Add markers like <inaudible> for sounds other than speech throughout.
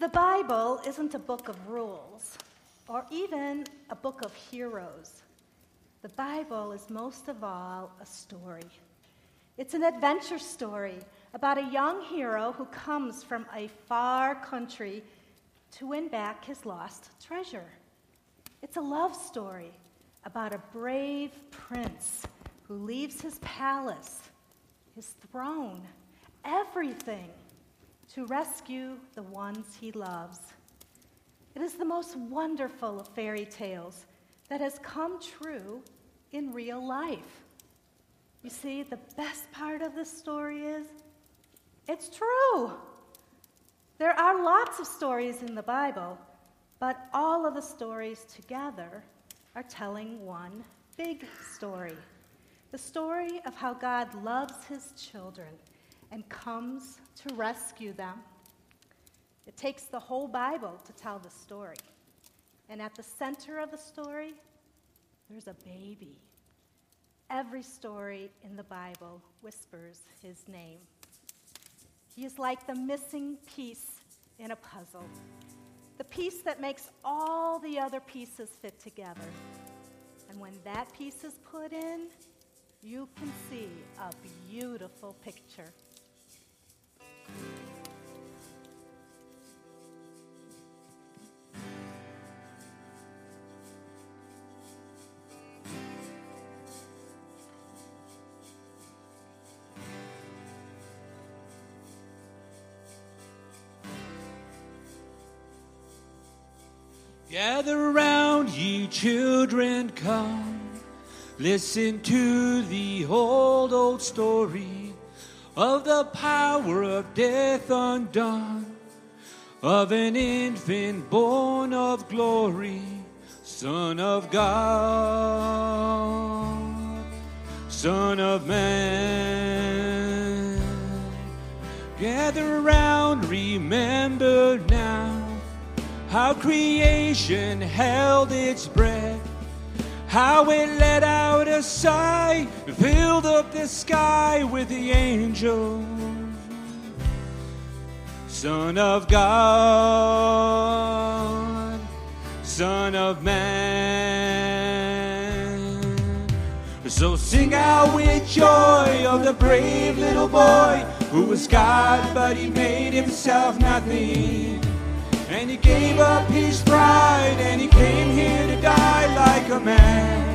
The Bible isn't a book of rules or even a book of heroes. The Bible is most of all a story. It's an adventure story about a young hero who comes from a far country to win back his lost treasure. It's a love story about a brave prince who leaves his palace, his throne, everything to rescue the ones he loves. It is the most wonderful of fairy tales that has come true in real life. You see, the best part of this story is it's true. There are lots of stories in the Bible, but all of the stories together are telling one big story the story of how God loves his children and comes to rescue them. It takes the whole Bible to tell the story. And at the center of the story, there's a baby. Every story in the Bible whispers his name. He is like the missing piece in a puzzle, the piece that makes all the other pieces fit together. And when that piece is put in, you can see a beautiful picture. Gather around ye children, come. Listen to the old, old story of the power of death undone, of an infant born of glory, Son of God, Son of Man. Gather round, remember now how creation held its breath, how it let out a sigh, filled up the sky with the angels. Son of God, Son of Man. So sing out with joy of the brave little boy who was God, but he made himself nothing. And he gave up his pride and he came here to die like a man.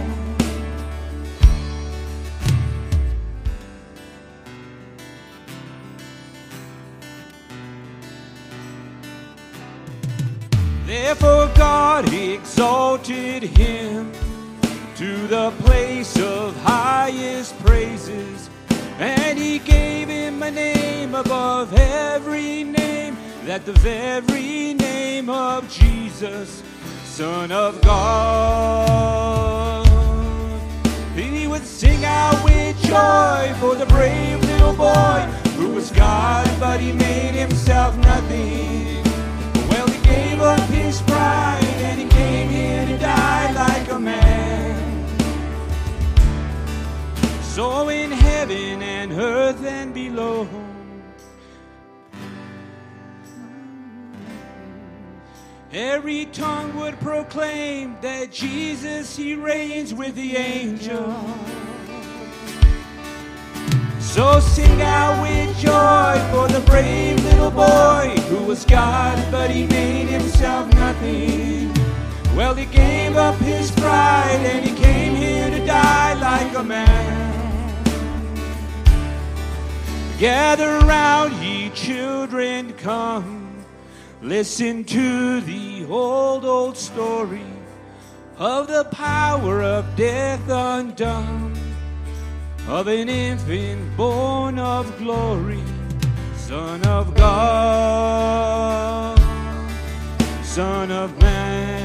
Therefore God exalted him to the place of highest praises, and he gave him a name above every name, that the very name of Jesus, Son of God, he would sing out with joy for the brave little boy who was God, but he made himself nothing. Well, he gave up his pride and he came here to die like a man. So in heaven and earth and below, every tongue would proclaim that Jesus he reigns with the angels. So sing out with joy for the brave little boy who was God, but he made himself nothing. Well, he gave up his pride and he came here to die like a man. Gather round, ye children, come. Listen to the old, old story of the power of death undone of an infant born of glory, Son of God, Son of Man.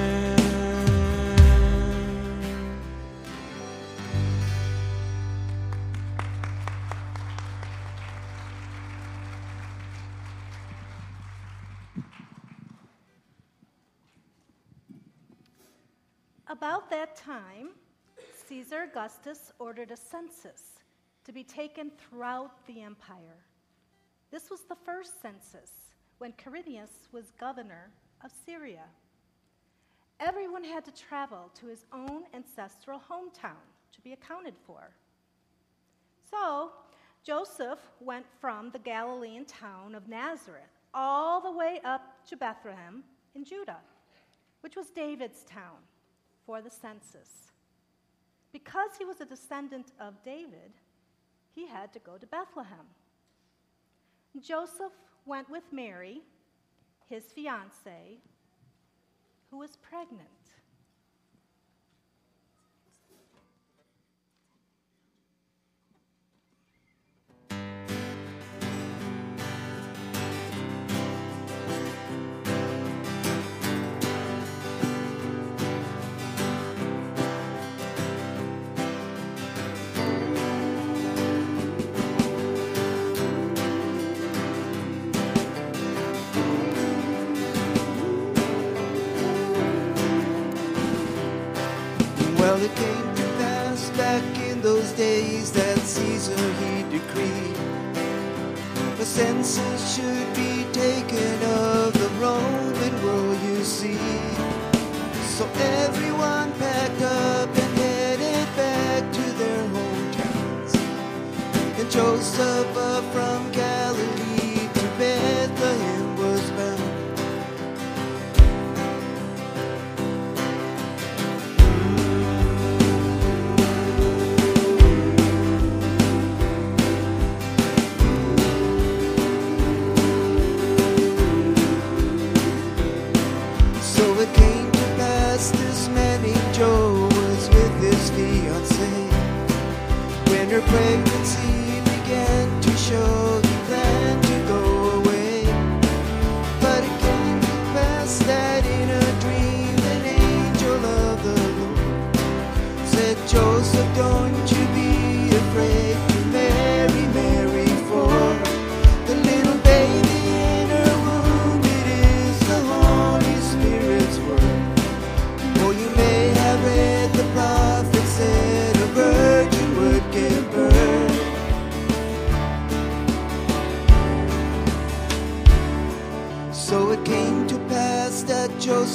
About that time, Caesar Augustus ordered a census to be taken throughout the empire. This was the first census when Quirinius was governor of Syria. Everyone had to travel to his own ancestral hometown to be accounted for. So, Joseph went from the Galilean town of Nazareth all the way up to Bethlehem in Judah, which was David's town, for the census. Because he was a descendant of David, he had to go to Bethlehem. Joseph went with Mary, his fiancee, who was pregnant. Caesar he decreed a census should be taken of the Roman world, you see. So everyone packed up and headed back to their hometowns. And Joseph from pregnancy began to show.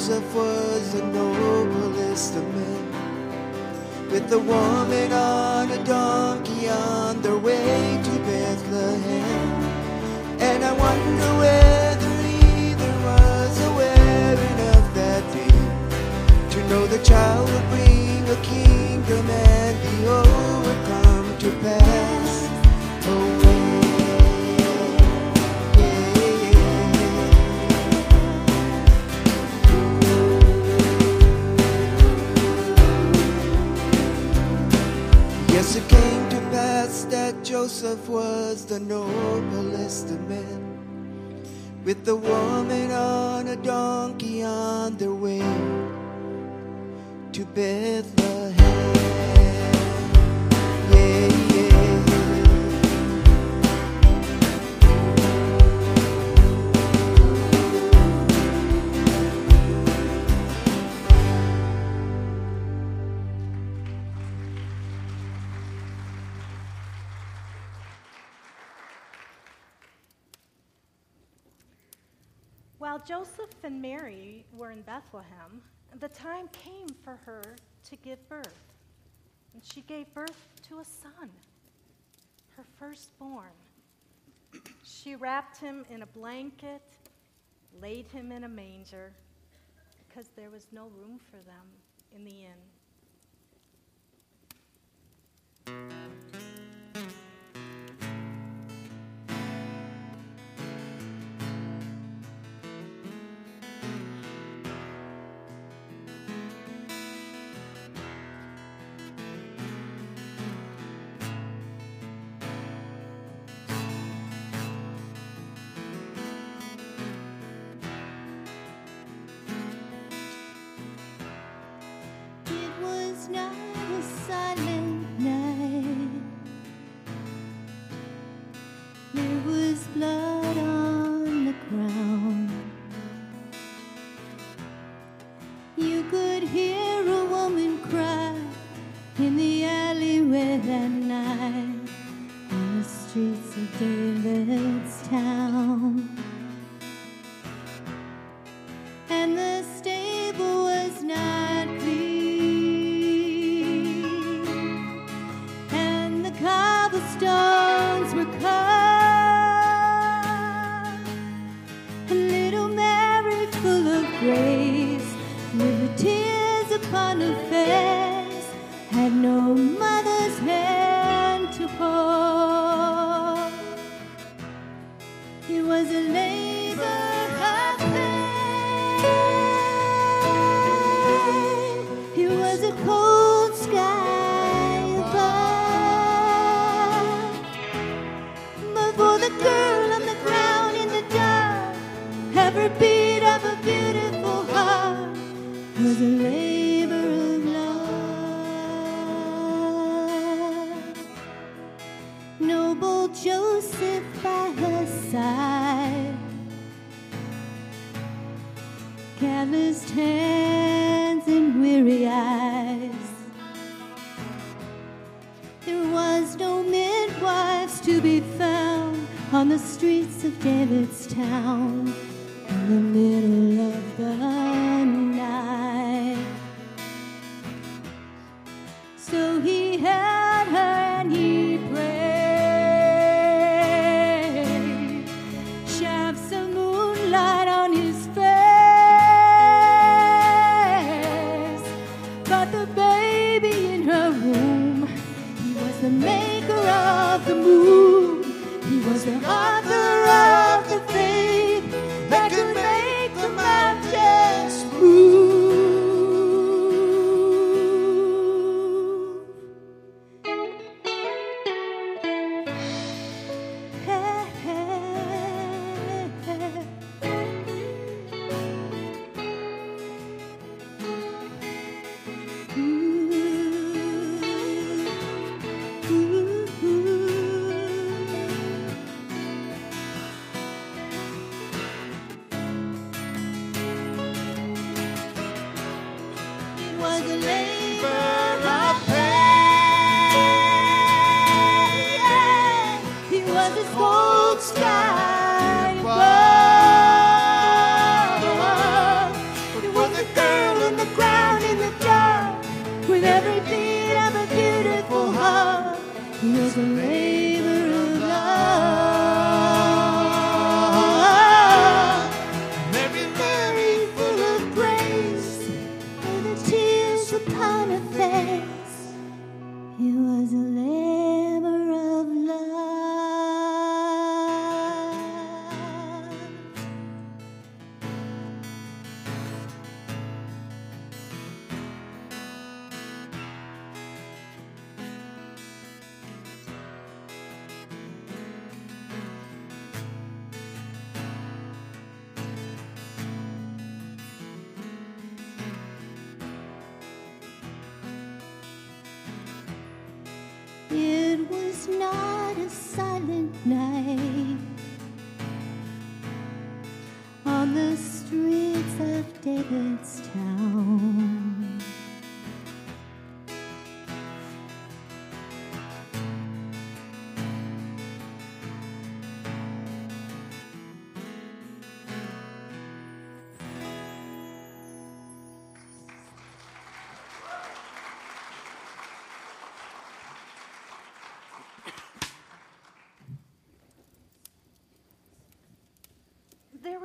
Joseph was the noblest of men. With the woman on a donkey on their way to Bethlehem. And I wonder whether either was aware enough that day to know the child would bring a kingdom and the old would come to pass Yes, it came to pass that Joseph was the noblest of men. With the woman on a donkey on their way to Bethlehem. Joseph and Mary were in Bethlehem, the time came for her to give birth. And she gave birth to a son, her firstborn. She wrapped him in a blanket, laid him in a manger, because there was no room for them in the inn. Town.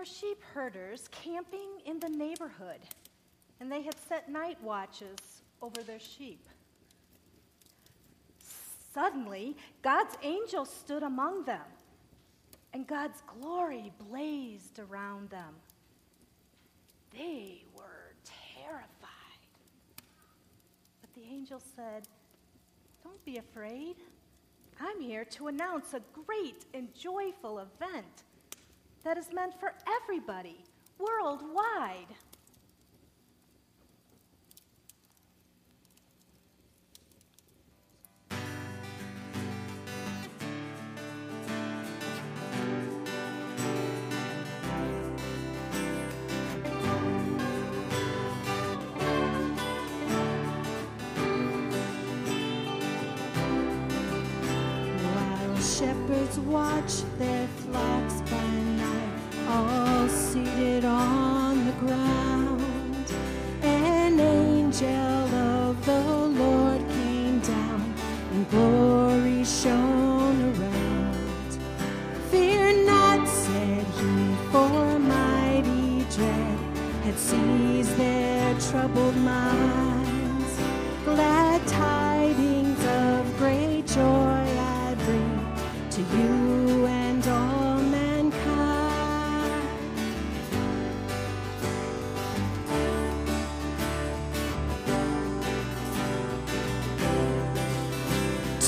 sheep herders camping in the neighborhood, and they had set night watches over their sheep. Suddenly, God's angel stood among them, and God's glory blazed around them. They were terrified. But the angel said, Don't be afraid. I'm here to announce a great and joyful event that is meant for everybody, worldwide. shepherds watch their flocks by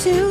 to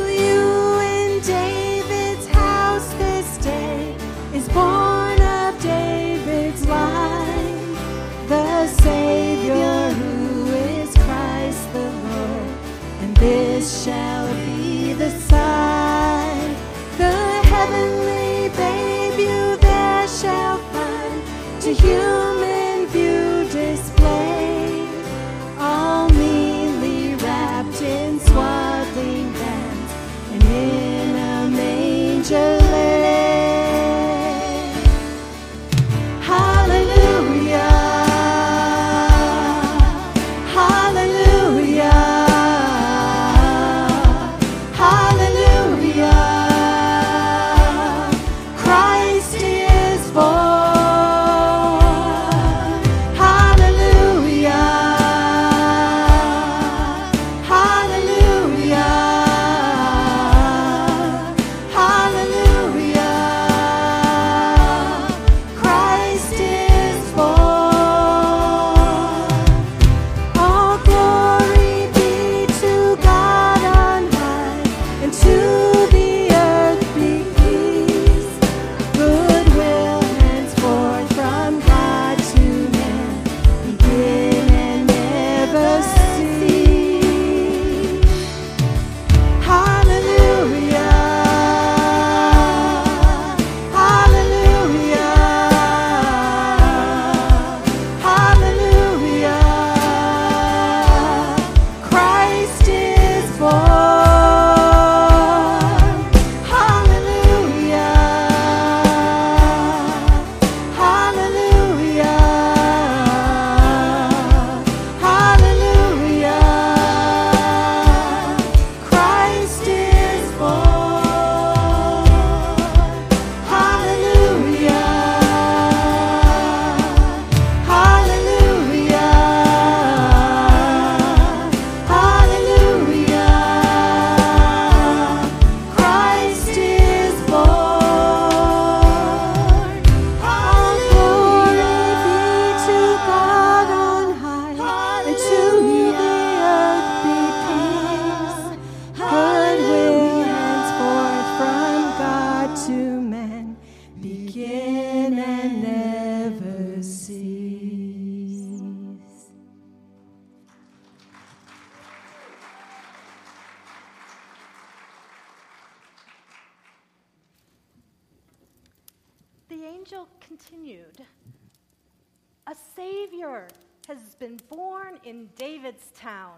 in David's town,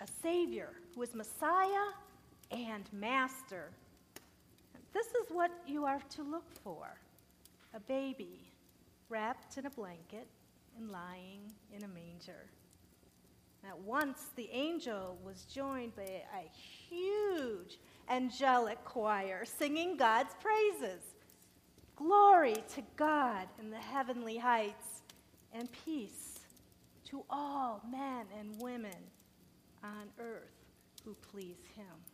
a Savior who is Messiah and Master. This is what you are to look for a baby wrapped in a blanket and lying in a manger. At once the angel was joined by a huge angelic choir singing God's praises. Glory to God in the heavenly heights and peace to all men and women on earth who please him.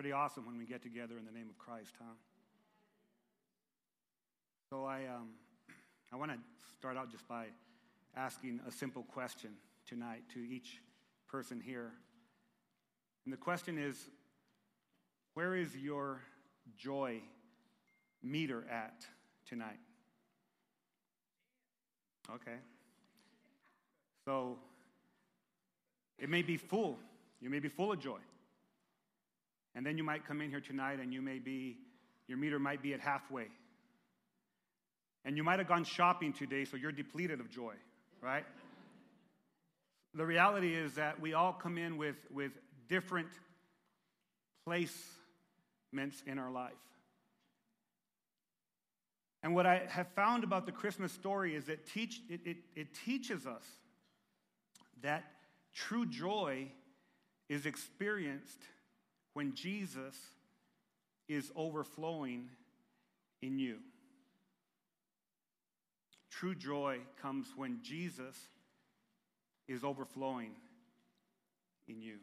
Pretty awesome when we get together in the name of Christ, huh? So I, um, I want to start out just by asking a simple question tonight to each person here. And the question is where is your joy meter at tonight? Okay. So it may be full. You may be full of joy. And then you might come in here tonight and you may be, your meter might be at halfway. And you might have gone shopping today, so you're depleted of joy, right? the reality is that we all come in with, with different placements in our life. And what I have found about the Christmas story is that teach, it, it, it teaches us that true joy is experienced when Jesus is overflowing in you. True joy comes when Jesus is overflowing in you.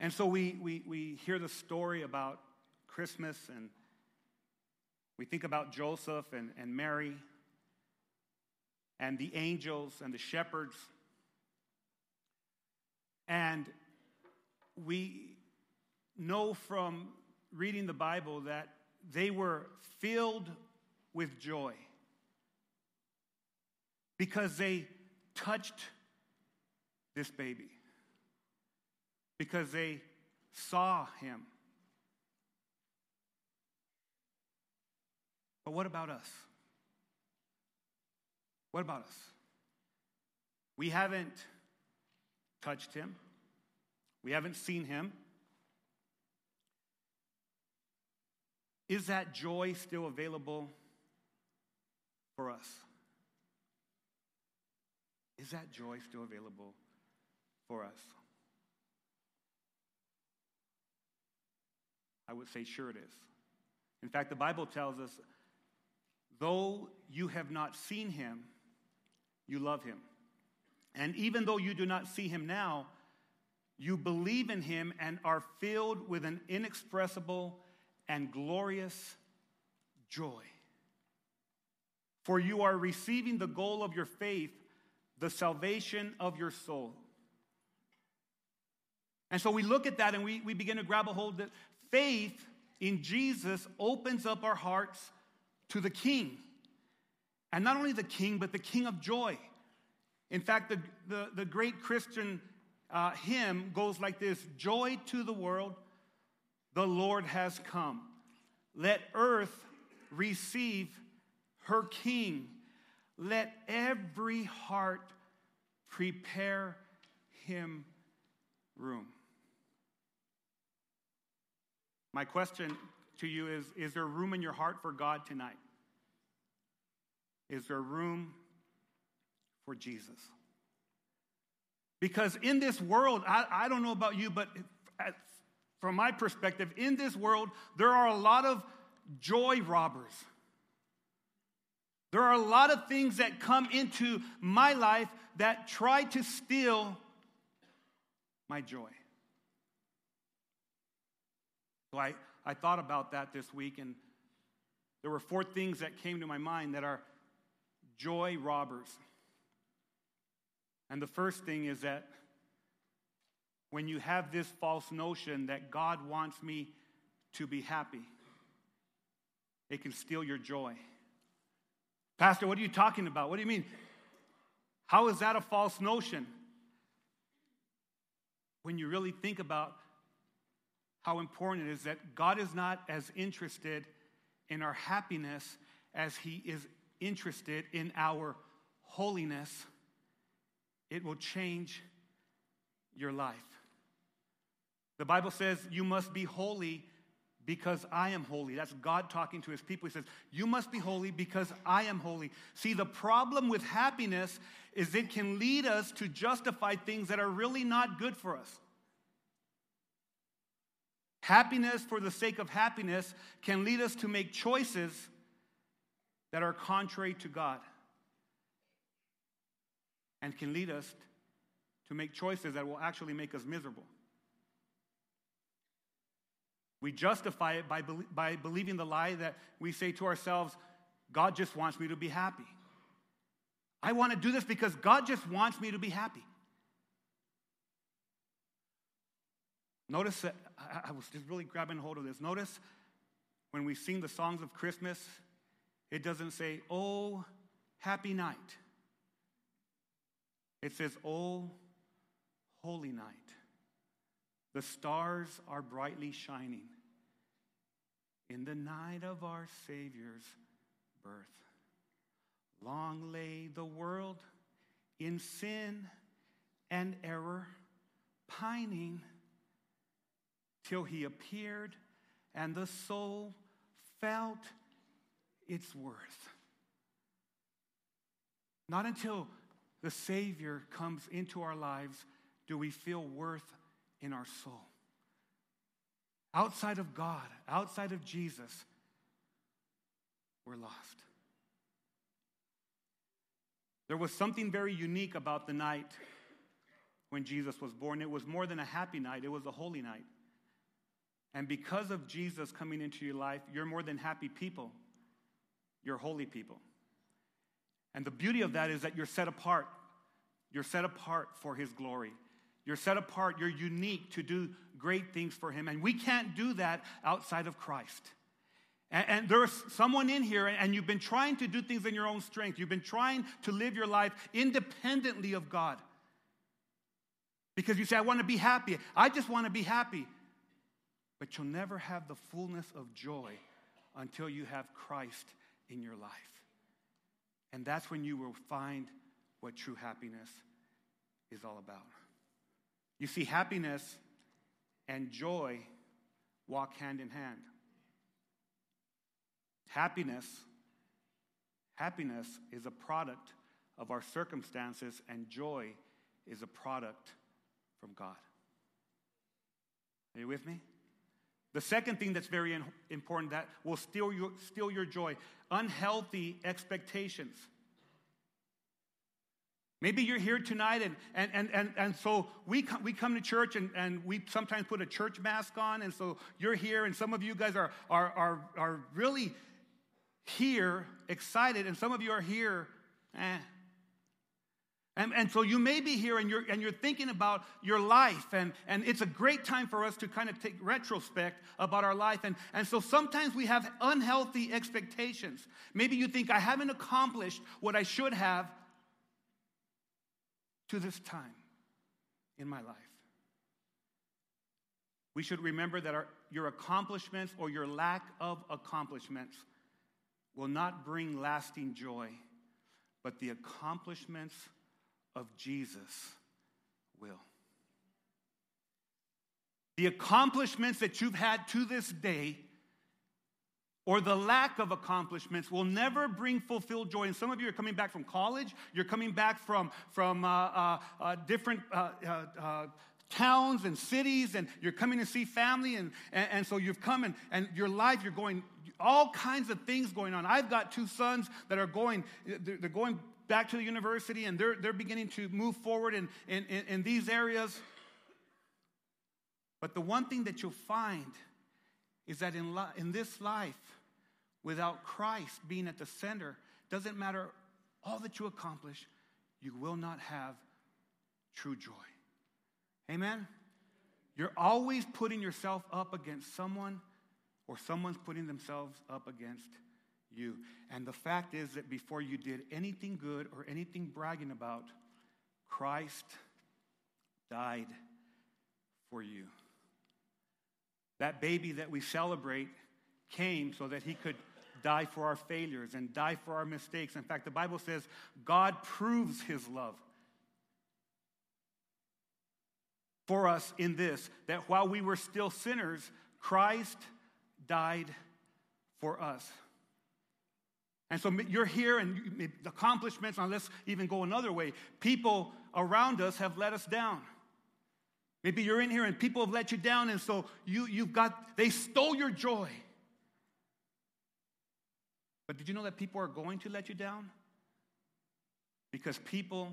And so we, we, we hear the story about Christmas and we think about Joseph and, and Mary and the angels and the shepherds. And we know from reading the Bible that they were filled with joy because they touched this baby, because they saw him. But what about us? What about us? We haven't touched him. We haven't seen him. Is that joy still available for us? Is that joy still available for us? I would say, sure it is. In fact, the Bible tells us though you have not seen him, you love him. And even though you do not see him now, you believe in him and are filled with an inexpressible and glorious joy. For you are receiving the goal of your faith, the salvation of your soul. And so we look at that and we, we begin to grab a hold that faith in Jesus opens up our hearts to the King. And not only the King, but the King of joy. In fact, the, the, the great Christian uh, hymn goes like this Joy to the world, the Lord has come. Let earth receive her King. Let every heart prepare him room. My question to you is Is there room in your heart for God tonight? Is there room for Jesus? Because in this world, I, I don't know about you, but from my perspective, in this world, there are a lot of joy robbers. There are a lot of things that come into my life that try to steal my joy. So I, I thought about that this week, and there were four things that came to my mind that are joy robbers. And the first thing is that when you have this false notion that God wants me to be happy, it can steal your joy. Pastor, what are you talking about? What do you mean? How is that a false notion? When you really think about how important it is that God is not as interested in our happiness as He is interested in our holiness, it will change your life. The Bible says you must be holy because I am holy. That's God talking to his people. He says, You must be holy because I am holy. See, the problem with happiness is it can lead us to justify things that are really not good for us. Happiness for the sake of happiness can lead us to make choices that are contrary to God and can lead us to make choices that will actually make us miserable. We justify it by, by believing the lie that we say to ourselves, God just wants me to be happy. I want to do this because God just wants me to be happy. Notice that I was just really grabbing hold of this. Notice when we sing the songs of Christmas, it doesn't say, Oh, happy night. It says, Oh, holy night. The stars are brightly shining in the night of our Savior's birth. Long lay the world in sin and error, pining till he appeared and the soul felt its worth. Not until the Savior comes into our lives do we feel worth in our soul. Outside of God, outside of Jesus, we're lost. There was something very unique about the night when Jesus was born. It was more than a happy night, it was a holy night. And because of Jesus coming into your life, you're more than happy people, you're holy people. And the beauty of that is that you're set apart. You're set apart for His glory. You're set apart. You're unique to do great things for Him. And we can't do that outside of Christ. And, and there's someone in here, and you've been trying to do things in your own strength. You've been trying to live your life independently of God. Because you say, I want to be happy. I just want to be happy. But you'll never have the fullness of joy until you have Christ in your life. And that's when you will find what true happiness is all about. You see, happiness and joy walk hand in hand. Happiness, happiness is a product of our circumstances, and joy is a product from God. Are you with me? The second thing that's very important that will steal your, steal your joy unhealthy expectations. Maybe you're here tonight, and, and, and, and, and so we come, we come to church and, and we sometimes put a church mask on, and so you're here, and some of you guys are, are, are, are really here, excited, and some of you are here, eh, and, and so you may be here and you're, and you're thinking about your life, and, and it's a great time for us to kind of take retrospect about our life. And, and so sometimes we have unhealthy expectations. Maybe you think, I haven't accomplished what I should have to this time in my life. We should remember that our, your accomplishments or your lack of accomplishments will not bring lasting joy, but the accomplishments of Jesus will. The accomplishments that you've had to this day, or the lack of accomplishments, will never bring fulfilled joy. And some of you are coming back from college, you're coming back from, from uh, uh, uh, different uh, uh, uh, towns and cities, and you're coming to see family, and, and, and so you've come, and, and your life, you're going all kinds of things going on. I've got two sons that are going, they're going back to the university and they're, they're beginning to move forward in, in, in, in these areas. But the one thing that you'll find is that in, li- in this life, without Christ being at the center, doesn't matter all that you accomplish, you will not have true joy. Amen? You're always putting yourself up against someone, or someone's putting themselves up against you. And the fact is that before you did anything good or anything bragging about, Christ died for you. That baby that we celebrate came so that he could die for our failures and die for our mistakes. In fact, the Bible says God proves his love for us in this that while we were still sinners, Christ died for us. And so you're here and you, accomplishments, let's even go another way. People around us have let us down. Maybe you're in here and people have let you down, and so you, you've got, they stole your joy. But did you know that people are going to let you down? Because people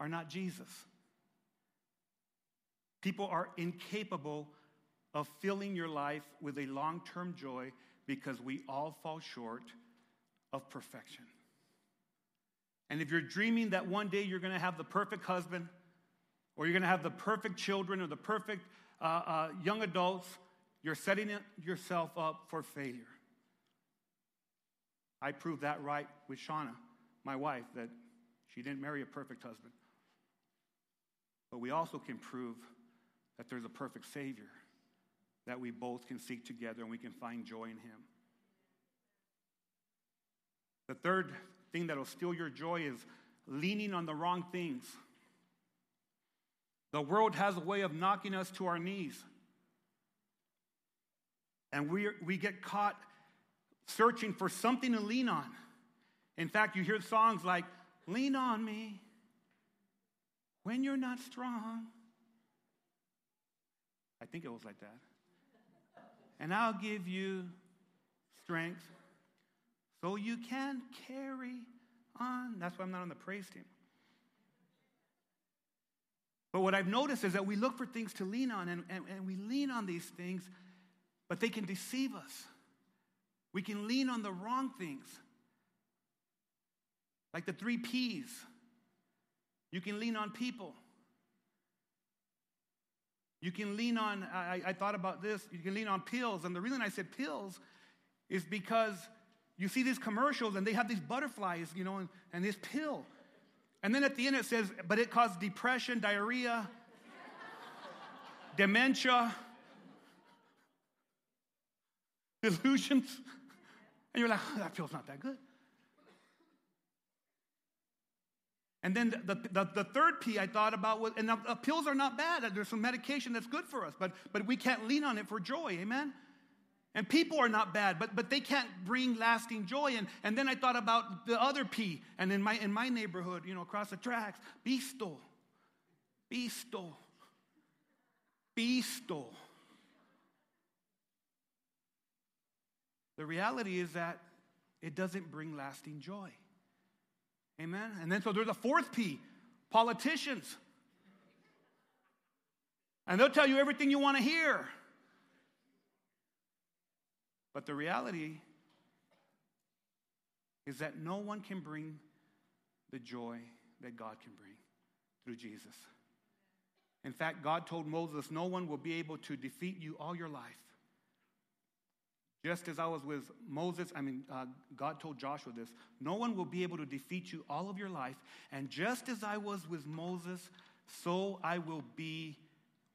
are not Jesus. People are incapable of filling your life with a long term joy because we all fall short of perfection. And if you're dreaming that one day you're going to have the perfect husband, or you're going to have the perfect children, or the perfect uh, uh, young adults, you're setting yourself up for failure. I proved that right with Shauna, my wife, that she didn't marry a perfect husband. But we also can prove that there's a perfect Savior that we both can seek together and we can find joy in Him. The third thing that'll steal your joy is leaning on the wrong things. The world has a way of knocking us to our knees. And we, we get caught searching for something to lean on. In fact, you hear songs like, Lean on me when you're not strong. I think it was like that. And I'll give you strength so you can carry on. That's why I'm not on the praise team. But what I've noticed is that we look for things to lean on, and, and, and we lean on these things, but they can deceive us. We can lean on the wrong things, like the three P's. You can lean on people. You can lean on, I, I, thought about this, you can lean on pills. And the reason I said pills is because you see these commercials and they have these butterflies, you know, and, and this pill. And then at the end it says, but it causes depression, diarrhea, dementia, <laughs> delusions. And you're like, oh, that feels not that good. And then the, the, the, third P I thought about was, and the, uh, the pills are not bad. There's some medication that's good for us, but, but we can't lean on it for joy. Amen? And people are not bad, but, but they can't bring lasting joy. And, and then I thought about the other P, and in my, in my neighborhood, you know, across the tracks, Pisto. Pisto. Pisto. The reality is that it doesn't bring lasting joy. Amen? And then so there's a fourth P politicians. And they'll tell you everything you want to hear. But the reality is that no one can bring the joy that God can bring through Jesus. In fact, God told Moses, No one will be able to defeat you all your life. Just as I was with Moses, I mean, uh, God told Joshua this no one will be able to defeat you all of your life. And just as I was with Moses, so I will be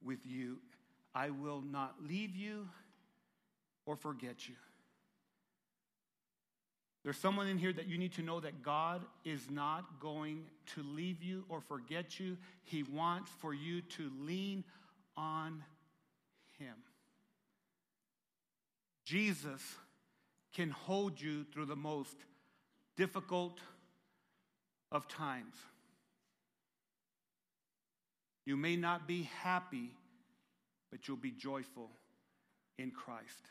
with you. I will not leave you or forget you. There's someone in here that you need to know that God is not going to leave you or forget you. He wants for you to lean on Him. Jesus can hold you through the most difficult of times. You may not be happy, but you'll be joyful in Christ.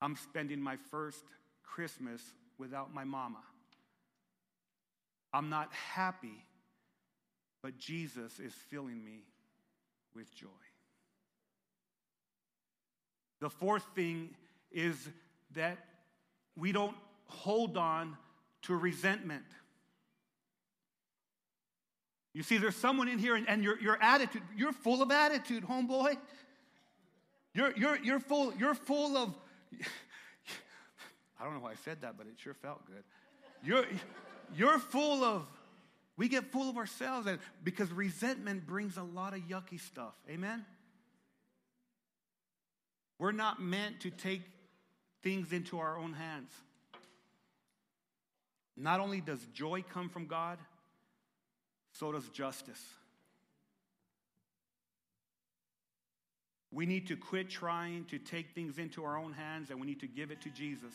I'm spending my first Christmas without my mama. I'm not happy, but Jesus is filling me with joy. The fourth thing is that we don't hold on to resentment. You see, there's someone in here, and, and your, your attitude, you're full of attitude, homeboy. You're, you're, you're, full, you're full of, <laughs> I don't know why I said that, but it sure felt good. You're, you're full of, we get full of ourselves and, because resentment brings a lot of yucky stuff. Amen? We're not meant to take things into our own hands. Not only does joy come from God, so does justice. We need to quit trying to take things into our own hands and we need to give it to Jesus.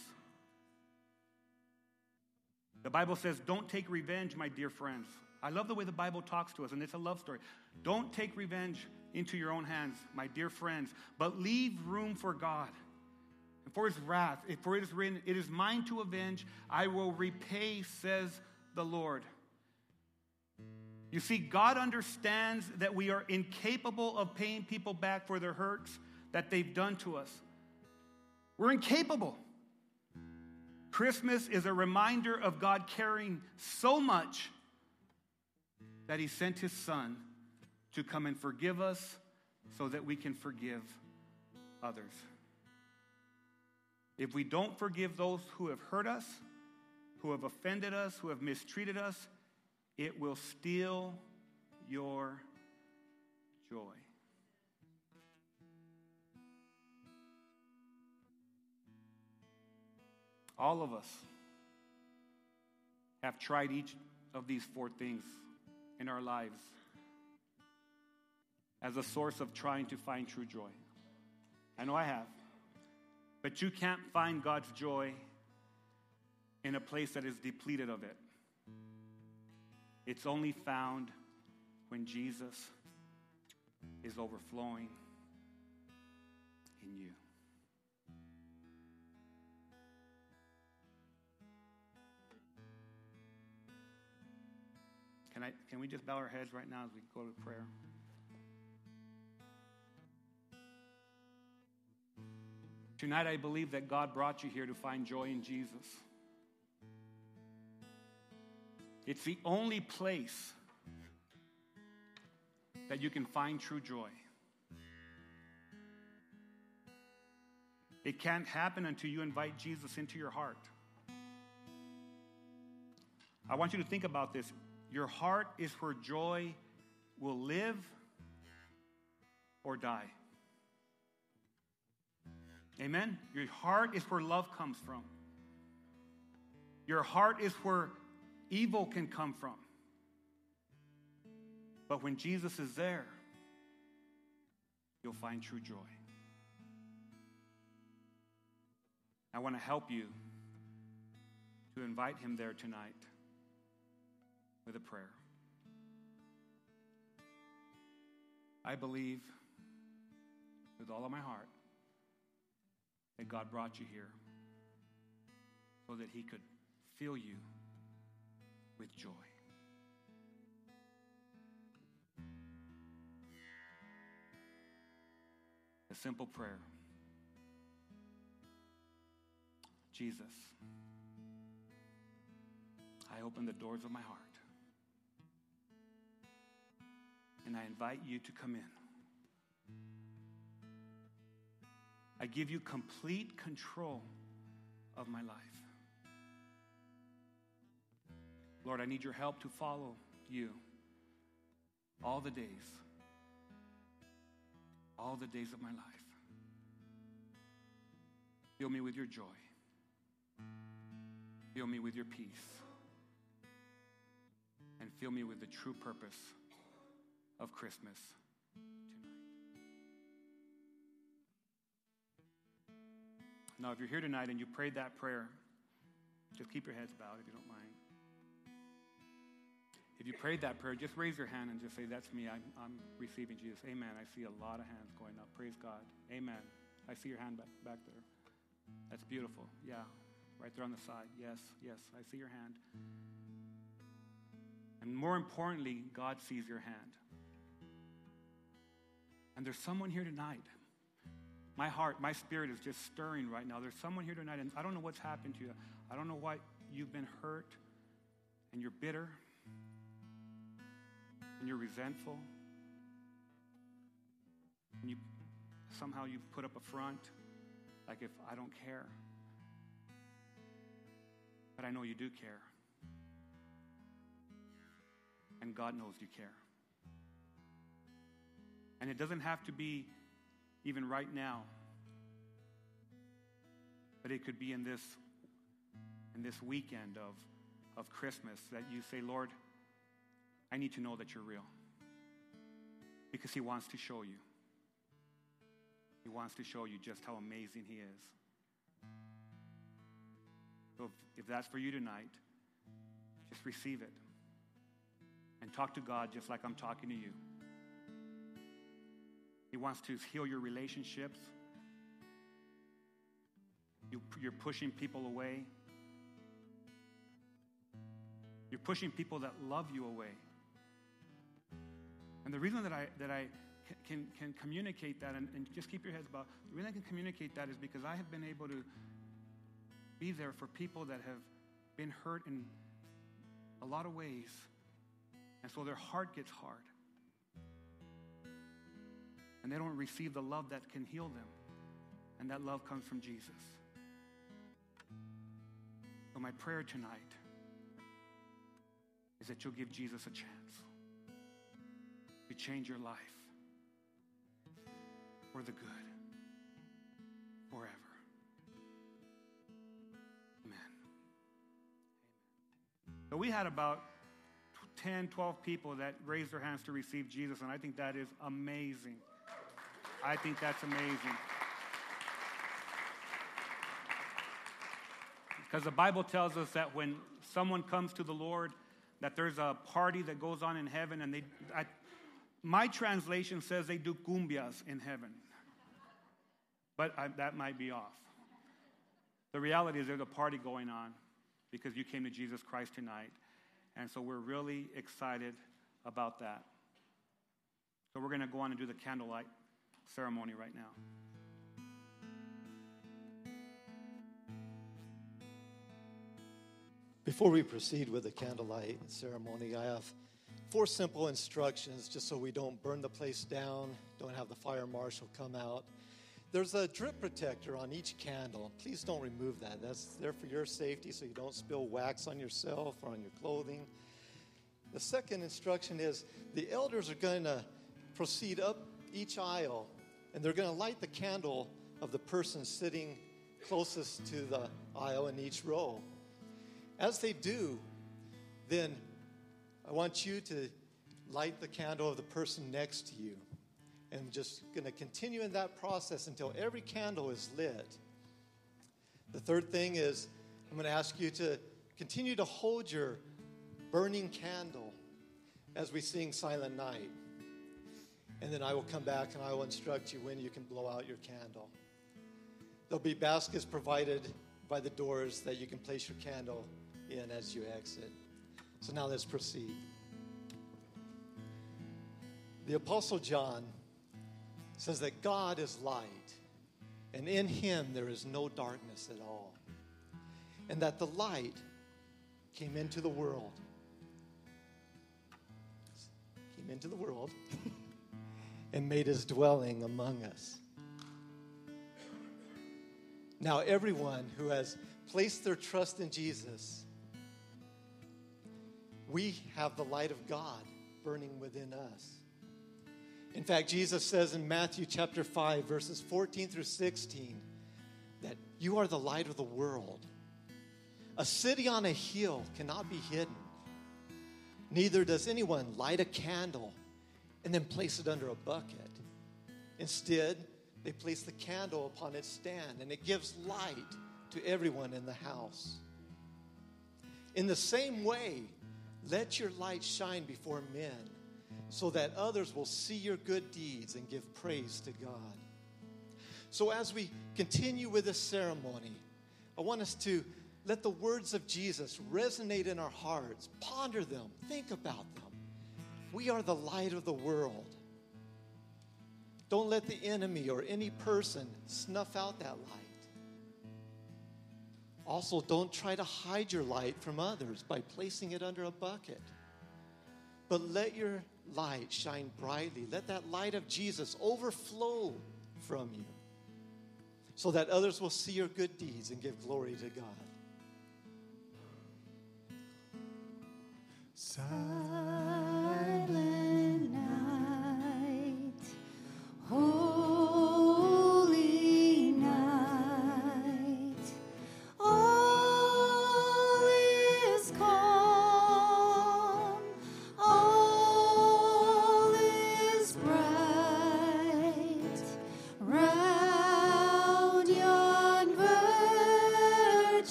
The Bible says, Don't take revenge, my dear friends. I love the way the Bible talks to us, and it's a love story. Don't take revenge into your own hands, my dear friends, but leave room for God. And for his wrath, for it is written, It is mine to avenge, I will repay, says the Lord. You see, God understands that we are incapable of paying people back for their hurts that they've done to us. We're incapable. Christmas is a reminder of God caring so much that He sent His Son to come and forgive us so that we can forgive others. If we don't forgive those who have hurt us, who have offended us, who have mistreated us, it will steal your joy. All of us have tried each of these four things in our lives as a source of trying to find true joy. I know I have. But you can't find God's joy in a place that is depleted of it. It's only found when Jesus is overflowing in you. Can, I, can we just bow our heads right now as we go to prayer? Tonight, I believe that God brought you here to find joy in Jesus. It's the only place that you can find true joy. It can't happen until you invite Jesus into your heart. I want you to think about this. Your heart is where joy will live or die. Amen? Your heart is where love comes from. Your heart is where evil can come from. But when Jesus is there, you'll find true joy. I want to help you to invite him there tonight with a prayer. I believe with all of my heart that God brought you here so that he could fill you with joy. A simple prayer Jesus, I open the doors of my heart and I invite you to come in. I give you complete control of my life. Lord, I need your help to follow you all the days, all the days of my life. Fill me with your joy. Fill me with your peace. And fill me with the true purpose of Christmas tonight. Now, if you're here tonight and you prayed that prayer, just keep your heads bowed if you don't mind. If you prayed that prayer, just raise your hand and just say, That's me. I'm, I'm receiving Jesus. Amen. I see a lot of hands going up. Praise God. Amen. I see your hand back, back there. That's beautiful. Yeah. Right there on the side. Yes, yes. I see your hand. And more importantly, God sees your hand. And there's someone here tonight. My heart, my spirit is just stirring right now. There's someone here tonight, and I don't know what's happened to you. I don't know why you've been hurt and you're bitter and you're resentful, and you somehow you've put up a front like if I don't care. But I know you do care. And God knows you care. And it doesn't have to be even right now. But it could be in this in this weekend of, of Christmas that you say, Lord, I need to know that you're real. Because He wants to show you. He wants to show you just how amazing He is. So if, if that's for you tonight, just receive it. And talk to God just like I'm talking to you. He wants to heal your relationships. You, you're pushing people away. You're pushing people that love you away And the reason that I, that I can, can communicate that, and, and just keep your heads bowed, the reason I can communicate that is because I have been able to be there for people that have been hurt in a lot of ways. And so their heart gets hard. And they don't receive the love that can heal them. And that love comes from Jesus. So, my prayer tonight is that you'll give Jesus a chance to change your life for the good forever. Amen. So we had about 10, 12 people that raised their hands to receive Jesus, and I think that is amazing. I think that's amazing. Because the Bible tells us that when someone comes to the Lord, that there's a party that goes on in heaven, and they, my translation says they do cumbias in heaven, but I, that might be off. The reality is there's a party going on because you came to Jesus Christ tonight, and so we're really excited about that. So we're going to go on and do the candlelight ceremony right now. Before we proceed with the candlelight ceremony, I have four simple instructions just so we don't burn the place down, don't have the fire marshal come out. There's a drip protector on each candle. Please don't remove that. That's there for your safety so you don't spill wax on yourself or on your clothing. The second instruction is the elders are going to proceed up each aisle and they're going to light the candle of the person sitting closest to the aisle in each row. As they do, then I want you to light the candle of the person next to you. And just going to continue in that process until every candle is lit. The third thing is I'm going to ask you to continue to hold your burning candle as we sing Silent Night. And then I will come back and I will instruct you when you can blow out your candle. There'll be baskets provided by the doors that you can place your candle in as you exit. So now let's proceed. The Apostle John says that God is light, and in him there is no darkness at all. And that the light came into the world. Came into the world <laughs> and made his dwelling among us. Now, everyone who has placed their trust in Jesus, we have the light of God burning within us. In fact, Jesus says in Matthew chapter 5, verses 14 through 16, that you are the light of the world. A city on a hill cannot be hidden. Neither does anyone light a candle and then place it under a bucket. Instead, they place the candle upon its stand and it gives light to everyone in the house. In the same way, let your light shine before men so that others will see your good deeds and give praise to God. So, as we continue with this ceremony, I want us to let the words of Jesus resonate in our hearts, ponder them, think about them. We are the light of the world. Don't let the enemy or any person snuff out that light. Also, don't try to hide your light from others by placing it under a bucket. But let your light shine brightly. Let that light of Jesus overflow from you so that others will see your good deeds and give glory to God.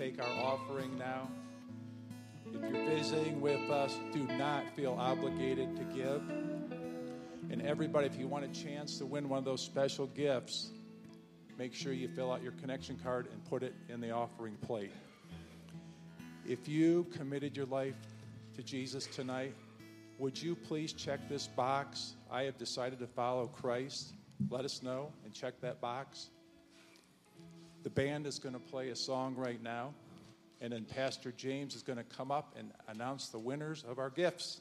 Take our offering now. If you're visiting with us, do not feel obligated to give. And everybody, if you want a chance to win one of those special gifts, make sure you fill out your connection card and put it in the offering plate. If you committed your life to Jesus tonight, would you please check this box? I have decided to follow Christ. Let us know and check that box. The band is going to play a song right now, and then Pastor James is going to come up and announce the winners of our gifts.